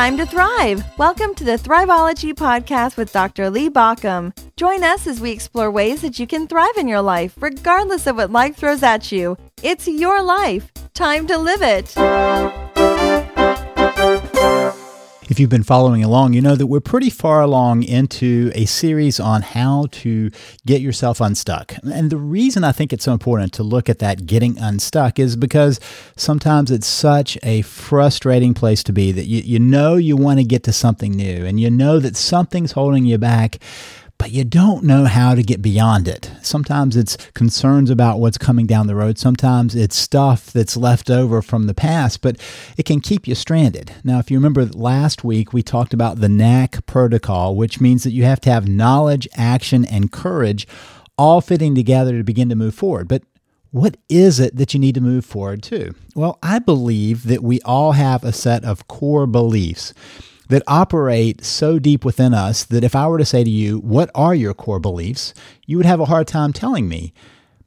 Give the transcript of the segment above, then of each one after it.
time to thrive. Welcome to the Thriveology Podcast with Dr. Lee Baucom. Join us as we explore ways that you can thrive in your life, regardless of what life throws at you. It's your life. Time to live it. If you've been following along, you know that we're pretty far along into a series on how to get yourself unstuck. And the reason I think it's so important to look at that getting unstuck is because sometimes it's such a frustrating place to be that you, you know you want to get to something new and you know that something's holding you back but you don't know how to get beyond it. Sometimes it's concerns about what's coming down the road. Sometimes it's stuff that's left over from the past, but it can keep you stranded. Now, if you remember last week, we talked about the NAC protocol, which means that you have to have knowledge, action, and courage all fitting together to begin to move forward. But what is it that you need to move forward to? Well, I believe that we all have a set of core beliefs that operate so deep within us that if I were to say to you, What are your core beliefs? you would have a hard time telling me,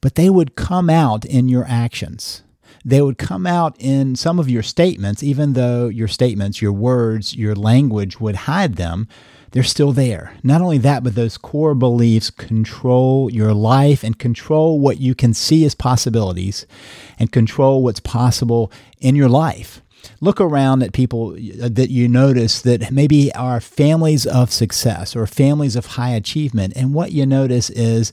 but they would come out in your actions. They would come out in some of your statements, even though your statements, your words, your language would hide them. They're still there. Not only that, but those core beliefs control your life and control what you can see as possibilities and control what's possible in your life look around at people uh, that you notice that maybe are families of success or families of high achievement. And what you notice is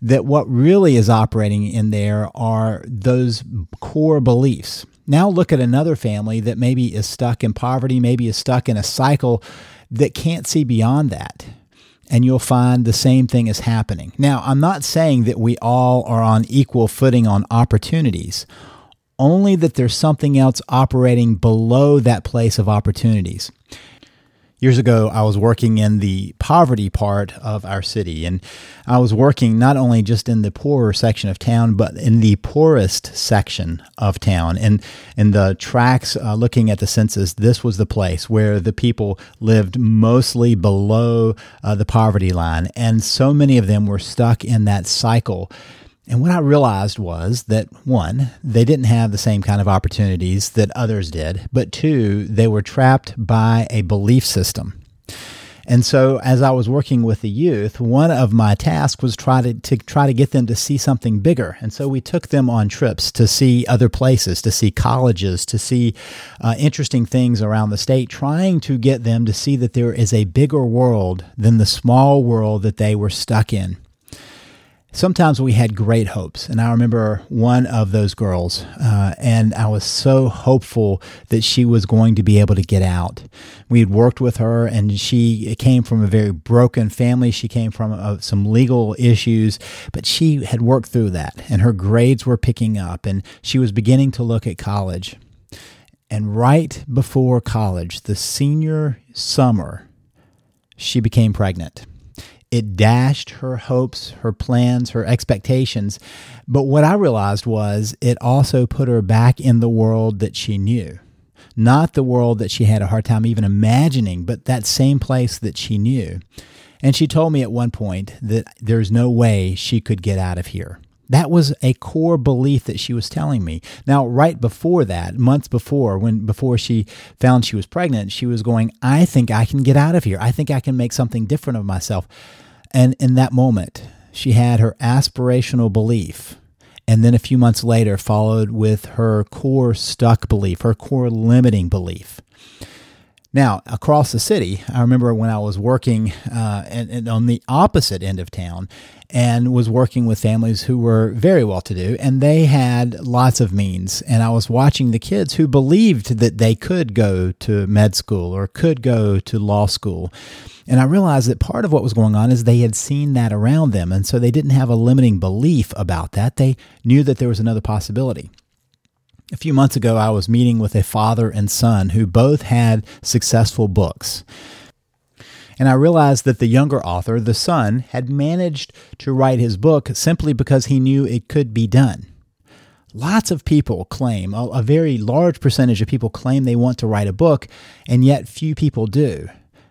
that what really is operating in there are those core beliefs. Now look at another family that maybe is stuck in poverty, maybe is stuck in a cycle that can't see beyond that. And you'll find the same thing is happening. Now, I'm not saying that we all are on equal footing on opportunities only that there's something else operating below that place of opportunities. Years ago, I was working in the poverty part of our city, and I was working not only just in the poorer section of town, but in the poorest section of town. And in the tracks uh, looking at the census, this was the place where the people lived mostly below uh, the poverty line. And so many of them were stuck in that cycle and what I realized was that one, they didn't have the same kind of opportunities that others did, but two, they were trapped by a belief system. And so, as I was working with the youth, one of my tasks was try to, to try to get them to see something bigger. And so, we took them on trips to see other places, to see colleges, to see uh, interesting things around the state, trying to get them to see that there is a bigger world than the small world that they were stuck in sometimes we had great hopes. And I remember one of those girls, uh, and I was so hopeful that she was going to be able to get out. We had worked with her, and she came from a very broken family. She came from uh, some legal issues, but she had worked through that, and her grades were picking up, and she was beginning to look at college. And right before college, the senior summer, she became pregnant it dashed her hopes, her plans, her expectations. But what I realized was it also put her back in the world that she knew. Not the world that she had a hard time even imagining, but that same place that she knew. And she told me at one point that there's no way she could get out of here. That was a core belief that she was telling me. Now, right before that, months before, when before she found she was pregnant, she was going, I think I can get out of here. I think I can make something different of myself. And in that moment, she had her aspirational belief. And then a few months later, followed with her core stuck belief, her core limiting belief. Now, across the city, I remember when I was working uh, and, and on the opposite end of town and was working with families who were very well to do and they had lots of means. And I was watching the kids who believed that they could go to med school or could go to law school. And I realized that part of what was going on is they had seen that around them. And so they didn't have a limiting belief about that. They knew that there was another possibility. A few months ago, I was meeting with a father and son who both had successful books. And I realized that the younger author, the son, had managed to write his book simply because he knew it could be done. Lots of people claim, a, very large percentage of people claim they want to write a book, and yet few people do.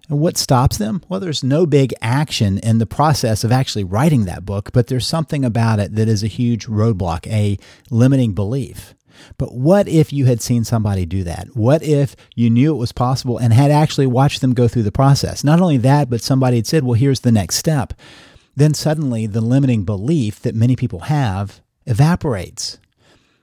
And what stops them? Well, there's no big action in the process of actually writing that book, but there's something about it that is a huge roadblock, a limiting belief. But what if you had seen somebody do that? What if you knew it was possible and had actually watched them go through the process? Not only that, but somebody had said, well, here's the next step. Then suddenly the limiting belief that many people have evaporates.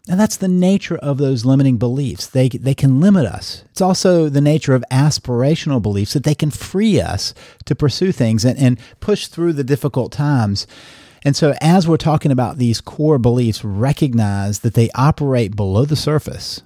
And that's the nature of those limiting beliefs. They, they can limit us. It's also the nature of aspirational beliefs that they can free us to pursue things and, and push through the difficult times. And so, as we're talking about these core beliefs, recognize that they operate below the surface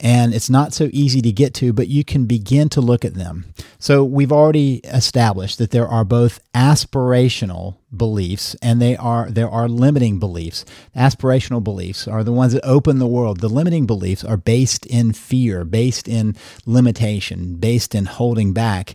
and it's not so easy to get to, but you can begin to look at them. So we've already established that there are both aspirational beliefs and they are there are limiting beliefs. Aspirational beliefs are the ones that open the world. The limiting beliefs are based in fear, based in limitation, based in holding back.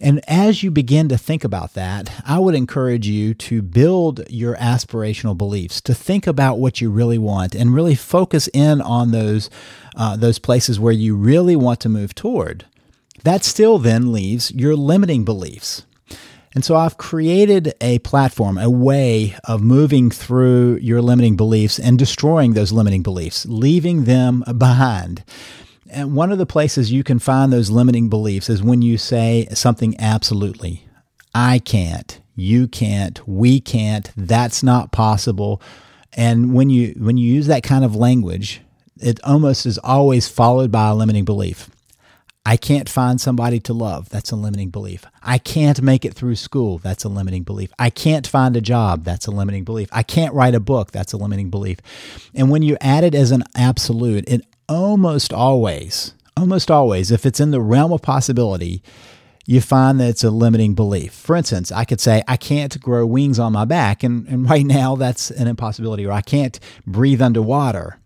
And as you begin to think about that, I would encourage you to build your aspirational beliefs, to think about what you really want, and really focus in on those uh, those places where you really want to move toward. That still then leaves your limiting beliefs. And so I've created a platform, a way of moving through your limiting beliefs and destroying those limiting beliefs, leaving them behind. And one of the places you can find those limiting beliefs is when you say something absolutely. I can't, you can't, we can't, that's not possible. And when you when you use that kind of language, it almost is always followed by a limiting belief. I can't find somebody to love. That's a limiting belief. I can't make it through school. That's a limiting belief. I can't find a job. That's a limiting belief. I can't write a book. That's a limiting belief. And when you add it as an absolute, it almost always, almost always, if it's in the realm of possibility, you find that it's a limiting belief. For instance, I could say, I can't grow wings on my back. And, and right now, that's an impossibility. Or I can't breathe underwater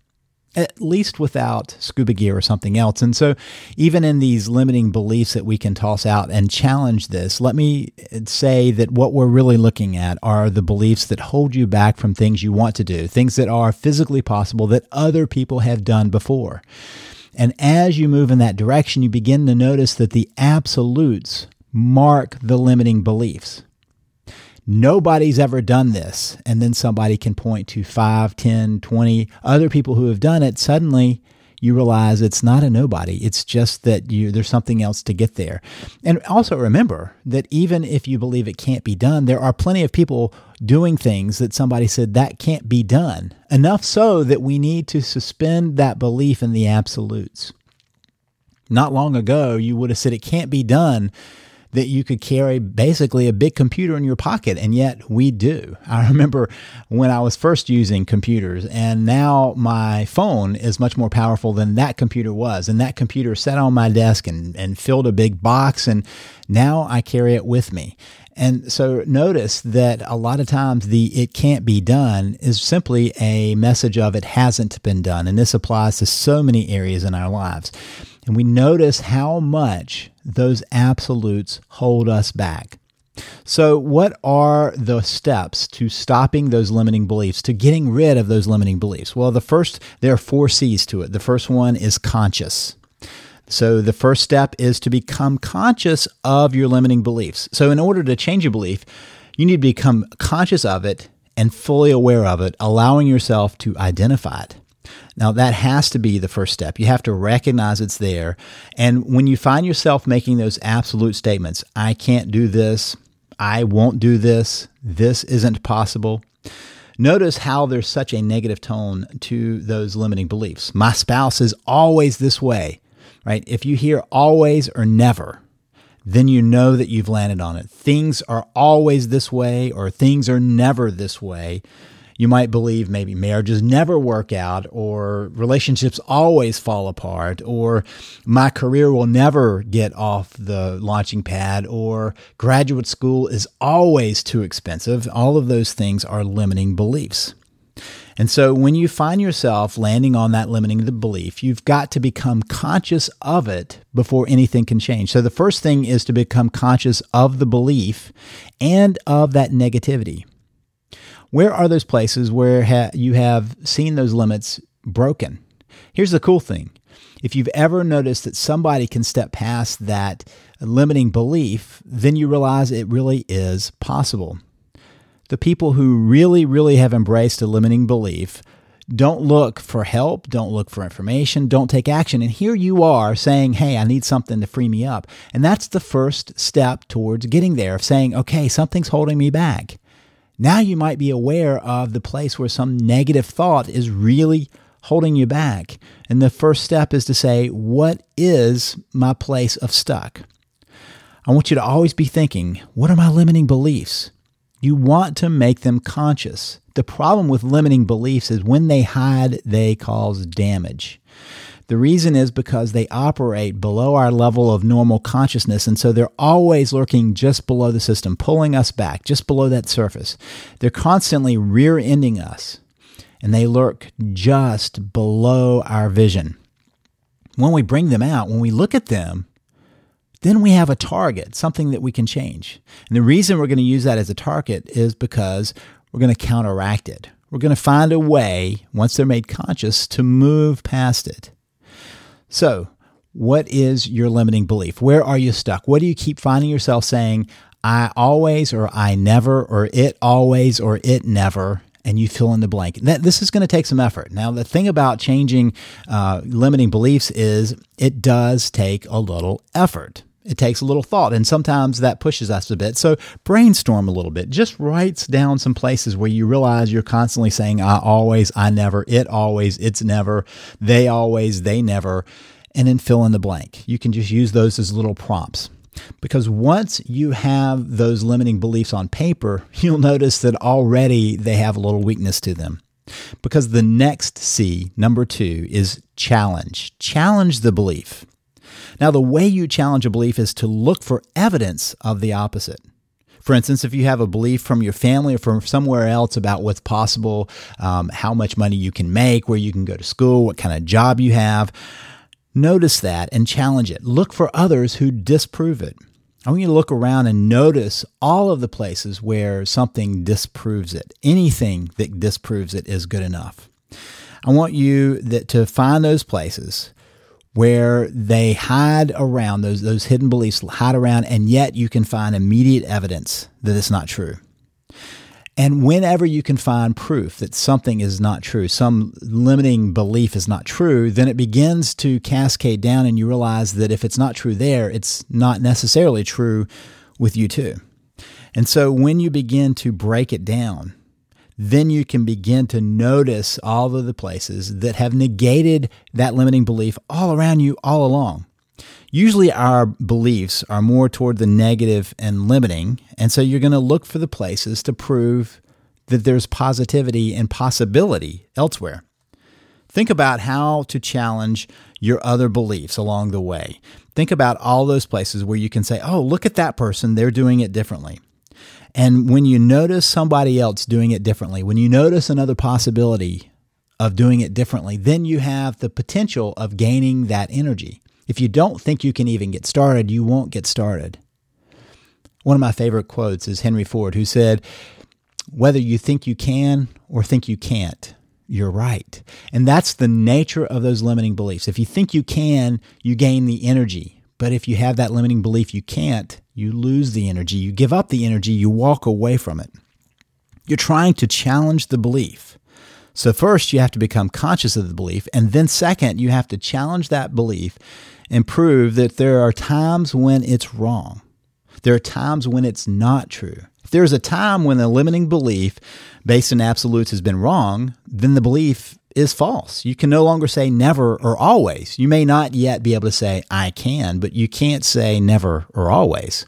at least without scuba gear or something else. And so, even in these limiting beliefs that we can toss out and challenge this, let me uh, say that what we're really looking at are the beliefs that hold you back from things you want to do, things that are physically possible that other people have done before. And as you move in that direction, you begin to notice that the absolutes mark the limiting beliefs nobody's ever done this. And then somebody can point to 5, 10, 20 other people who have done it. Suddenly, you realize it's not a nobody. It's just that you there's something else to get there. And also remember that even if you believe it can't be done, there are plenty of people doing things that somebody said that can't be done. Enough so that we need to suspend that belief in the absolutes. Not long ago, you would have said it can't be done that you could carry basically a big computer in your pocket, and yet we do. I remember when I was first using computers, and now my phone is much more powerful than that computer was. And that computer sat on my desk and, and filled a big box, and now I carry it with me. And so notice that a lot of times the it can't be done is simply a message of it hasn't been done. And this applies to so many areas in our lives. And we notice how much those absolutes hold us back. So, what are the steps to stopping those limiting beliefs, to getting rid of those limiting beliefs? Well, the first, there are four C's to it. The first one is conscious. So, the first step is to become conscious of your limiting beliefs. So, in order to change a belief, you need to become conscious of it and fully aware of it, allowing yourself to identify it. Now, that has to be the first step. You have to recognize it's there. And when you find yourself making those absolute statements, I can't do this, I won't do this, this isn't possible, notice how there's such a negative tone to those limiting beliefs. My spouse is always this way, right? If you hear always or never, then you know that you've landed on it. Things are always this way or things are never this way you might believe maybe marriages never work out or relationships always fall apart or my career will never get off the launching pad or graduate school is always too expensive. All of those things are limiting beliefs. And so when you find yourself landing on that limiting belief, you've got to become conscious of it before anything can change. So the first thing is to become conscious of the belief and of that negativity. Where are those places where ha- you have seen those limits broken? Here's the cool thing if you've ever noticed that somebody can step past that limiting belief, then you realize it really is possible. The people who really, really have embraced a limiting belief don't look for help, don't look for information, don't take action. And here you are saying, Hey, I need something to free me up. And that's the first step towards getting there of saying, Okay, something's holding me back. Now you might be aware of the place where some negative thought is really holding you back. And the first step is to say, What is my place of stuck? I want you to always be thinking, What are my limiting beliefs? You want to make them conscious. The problem with limiting beliefs is when they hide, they cause damage. The reason is because they operate below our level of normal consciousness, and so they're always lurking just below the system, pulling us back, just below that surface. They're constantly rear ending us, and they lurk just below our vision. When we bring them out, when we look at them, then we have a target, something that we can change. And the reason we're going to use that as a target is because we're going to counteract it. We're going to find a way, once they're made conscious, to move past it. So, what is your limiting belief? Where are you stuck? What do you keep finding yourself saying, I always, or I never, or it always, or it never? and you fill in the blank. That, this is going to take some effort. Now, the thing about changing uh, limiting beliefs is it does take a little effort. It takes a little thought, and sometimes that pushes us a bit. So brainstorm a little bit. Just write down some places where you realize you're constantly saying, I always, I never, it always, it's never, they always, they never, and then fill in the blank. You can just use those as little prompts. Because once you have those limiting beliefs on paper, you'll notice that already they have a little weakness to them. Because the next C, number two, is challenge. Challenge the belief. Now, the way you challenge a belief is to look for evidence of the opposite. For instance, if you have a belief from your family or from somewhere else about what's possible, um, how much money you can make, where you can go to school, what kind of job you have, notice that and challenge it. Look for others who disprove it. I want you to look around and notice all of the places where something disproves it. Anything that disproves it is good enough. I want you that to find those places where they hide around those those hidden beliefs hide around and yet you can find immediate evidence that it's not true. And whenever you can find proof that something is not true some limiting belief is not true then it begins to cascade down and you realize that if it's not true there it's not necessarily true with you too. And so when you begin to break it down then you can begin to notice all of the places that have negated that limiting belief all around you all along. Usually, our beliefs are more toward the negative and limiting, and so you're going to look for the places to prove that there's positivity and possibility elsewhere. Think about how to challenge your other beliefs along the way. Think about all those places where you can say, oh, look at that person, they're doing it differently. And when you notice somebody else doing it differently, when you notice another possibility of doing it differently, then you have the potential of gaining that energy. If you don't think you can even get started, you won't get started. One of my favorite quotes is Henry Ford, who said, Whether you think you can or think you can't, you're right. And that's the nature of those limiting beliefs. If you think you can, you gain the energy. But if you have that limiting belief you can't, you lose the energy, you give up the energy, you walk away from it. You're trying to challenge the belief. So, first, you have to become conscious of the belief. And then, second, you have to challenge that belief and prove that there are times when it's wrong. There are times when it's not true. If there's a time when the limiting belief based in absolutes has been wrong, then the belief is false. You can no longer say never or always. You may not yet be able to say I can, but you can't say never or always.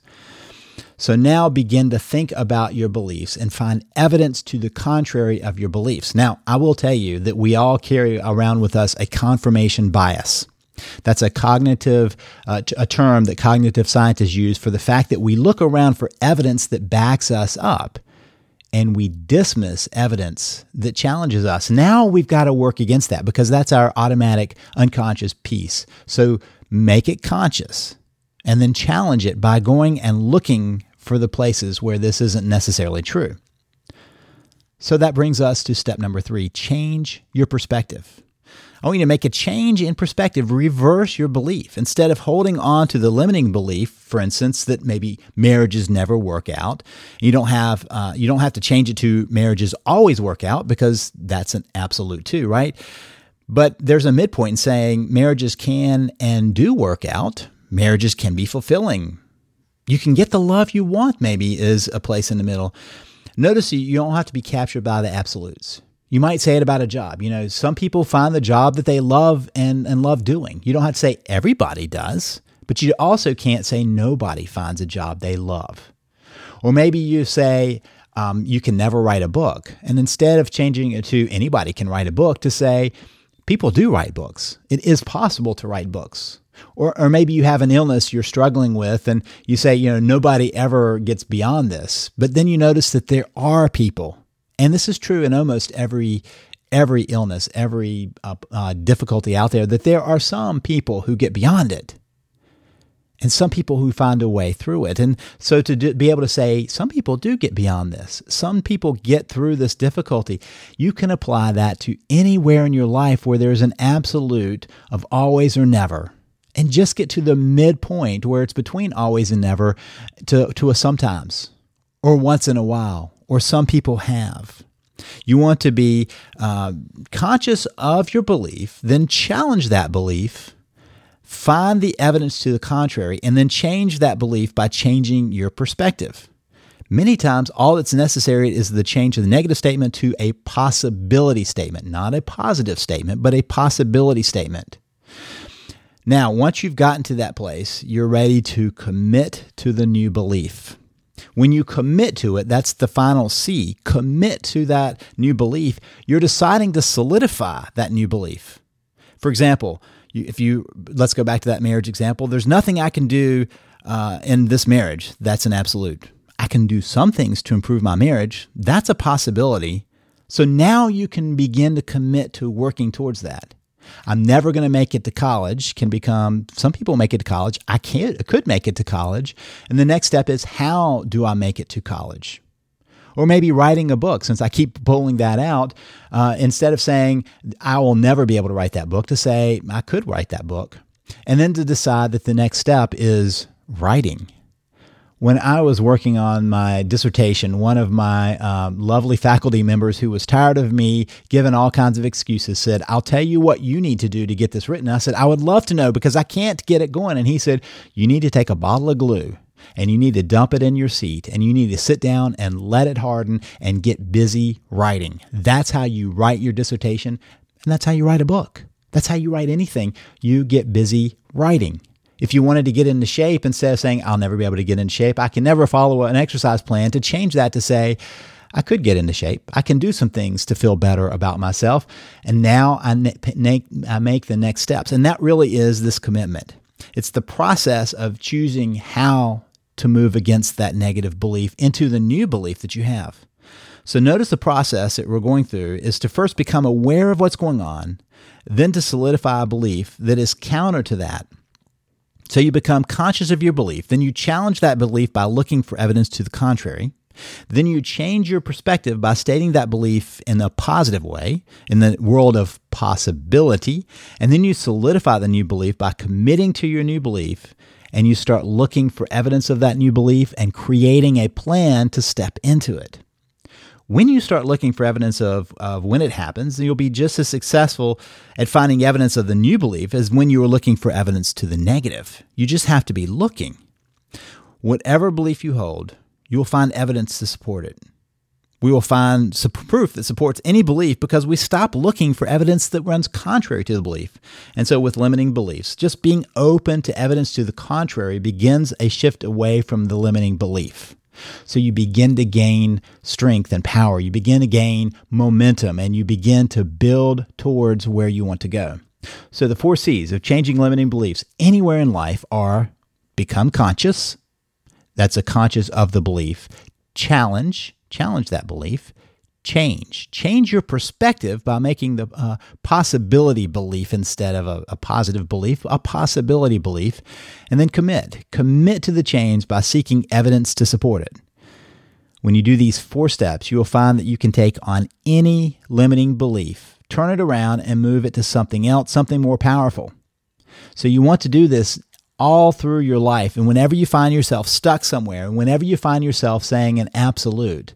So now begin to think about your beliefs and find evidence to the contrary of your beliefs. Now, I will tell you that we all carry around with us a confirmation bias. That's a cognitive uh, a term that cognitive scientists use for the fact that we look around for evidence that backs us up and we dismiss evidence that challenges us. Now we've got to work against that because that's our automatic unconscious piece. So make it conscious and then challenge it by going and looking for the places where this isn't necessarily true. So that brings us to step number three change your perspective. I want you to make a change in perspective, reverse your belief. Instead of holding on to the limiting belief, for instance, that maybe marriages never work out, you don't have uh, you don't have to change it to marriages always work out because that's an absolute too, right? But there's a midpoint in saying marriages can and do work out. Marriages can be fulfilling. You can get the love you want, maybe, is a place in the middle. Notice you don't have to be captured by the absolutes. You might say it about a job. You know, some people find the job that they love and, and love doing. You don't have to say everybody does, but you also can't say nobody finds a job they love. Or maybe you say, um, you can never write a book. And instead of changing it to anybody can write a book, to say, people do write books. It is possible to write books. Or, or maybe you have an illness you're struggling with and you say, you know, nobody ever gets beyond this. But then you notice that there are people, and this is true in almost every every illness, every uh, uh, difficulty out there, that there are some people who get beyond it and some people who find a way through it. And so to do, be able to say, some people do get beyond this, some people get through this difficulty, you can apply that to anywhere in your life where there's an absolute of always or never. And just get to the midpoint where it's between always and never to, to a sometimes or once in a while, or some people have. You want to be uh, conscious of your belief, then challenge that belief find the evidence to the contrary, and then change that belief by changing your perspective. Many times, all that's necessary is the change of the negative statement to a possibility statement, not a positive statement, but a possibility statement. Now, once you've gotten to that place, you're ready to commit to the new belief. When you commit to it, that's the final C, commit to that new belief, you're deciding to solidify that new belief. For example, if you let's go back to that marriage example, there's nothing I can do uh, in this marriage that's an absolute. I can do some things to improve my marriage. That's a possibility. So now you can begin to commit to working towards that. I'm never going to make it to college can become some people make it to college. I can't I could make it to college. And the next step is how do I make it to college? or maybe writing a book, since I keep pulling that out, uh, instead of saying, I will never be able to write that book, to say, I could write that book. And then to decide that the next step is writing. When I was working on my dissertation, one of my um, lovely faculty members who was tired of me giving all kinds of excuses said, I'll tell you what you need to do to get this written. I said, I would love to know because I can't get it going. And he said, You need to take a bottle of glue and you need to dump it in your seat and you need to sit down and let it harden and get busy writing. That's how you write your dissertation and that's how you write a book. That's how you write anything. You get busy writing. If you wanted to get into shape, instead of saying, I'll never be able to get in shape, I can never follow an exercise plan, to change that to say, I could get into shape. I can do some things to feel better about myself. And now I make, I make the next steps. And that really is this commitment. It's the process of choosing how to move against that negative belief into the new belief that you have. So notice the process that we're going through is to first become aware of what's going on, then to solidify a belief that is counter to that. So you become conscious of your belief, then you challenge that belief by looking for evidence to the contrary. Then you change your perspective by stating that belief in a positive way, in the world of possibility. And then you solidify the new belief by committing to your new belief and you start looking for evidence of that new belief and creating a plan to step into it. When you start looking for evidence of, of when it happens, you'll be just as successful at finding evidence of the new belief as when you were looking for evidence to the negative. You just have to be looking. Whatever belief you hold, you will find evidence to support it we will find proof that supports any belief because we stop looking for evidence that runs contrary to the belief. And so, with limiting beliefs, just being open to evidence to the contrary begins a shift away from the limiting belief. So, you begin to gain strength and power, you begin to gain momentum, and you begin to build towards where you want to go. So, the four C's of changing limiting beliefs anywhere in life are become conscious. That's a conscious of the belief. Challenge, challenge that belief, change. Change your perspective by making the uh, possibility belief instead of a, a, positive belief, a possibility belief, and then commit. Commit to the change by seeking evidence to support it. When you do these four steps, you will find that you can take on any limiting belief turn it around and move it to something else, something more powerful. So you want to do this all through your life. And whenever you find yourself stuck somewhere, whenever you find yourself saying an absolute,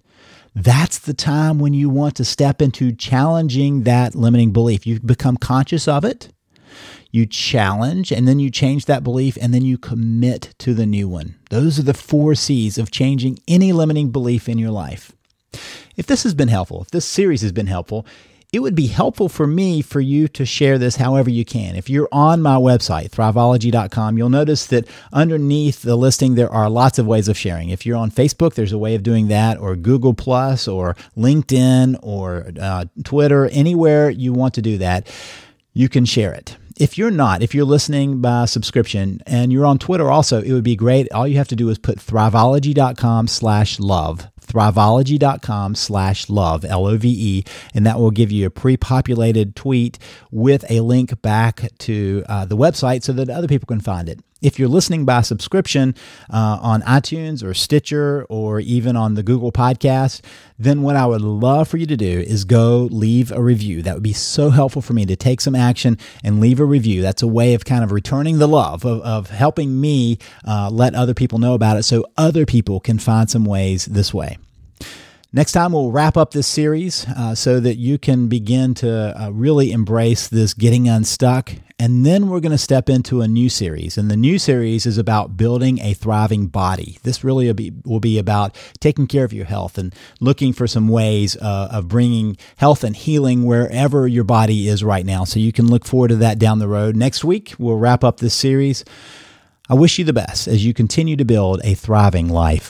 that's the time when you want to step into challenging that limiting belief. You become conscious of it, you challenge, and then you change that belief, and then you commit to the new one. Those are the four C's of changing any limiting belief in your life. If this has been helpful, if this series has been helpful, it would be helpful for me for you to share this however you can. If you're on my website, thriveology.com, you'll notice that underneath the listing, there are lots of ways of sharing. If you're on Facebook, there's a way of doing that, or Google Plus, or LinkedIn, or uh, Twitter, anywhere you want to do that, you can share it. If you're not, if you're listening by subscription and you're on Twitter also, it would be great. All you have to do is put thriveology.com slash love thriveology.com slash love, L-O-V-E, and that will give you a pre-populated tweet with a link back to uh, the website so that other people can find it. If you're listening by subscription uh, on iTunes or Stitcher or even on the Google Podcast, then what I would love for you to do is go leave a review. That would be so helpful for me to take some action and leave a review. That's a way of kind of returning the love, of, of helping me uh, let other people know about it so other people can find some ways this way. Next time, we'll wrap up this series uh, so that you can begin to uh, really embrace this getting unstuck. And then we're going to step into a new series. And the new series is about building a thriving body. This really will be, will be about taking care of your health and looking for some ways uh, of bringing health and healing wherever your body is right now. So you can look forward to that down the road. Next week, we'll wrap up this series. I wish you the best as you continue to build a thriving life.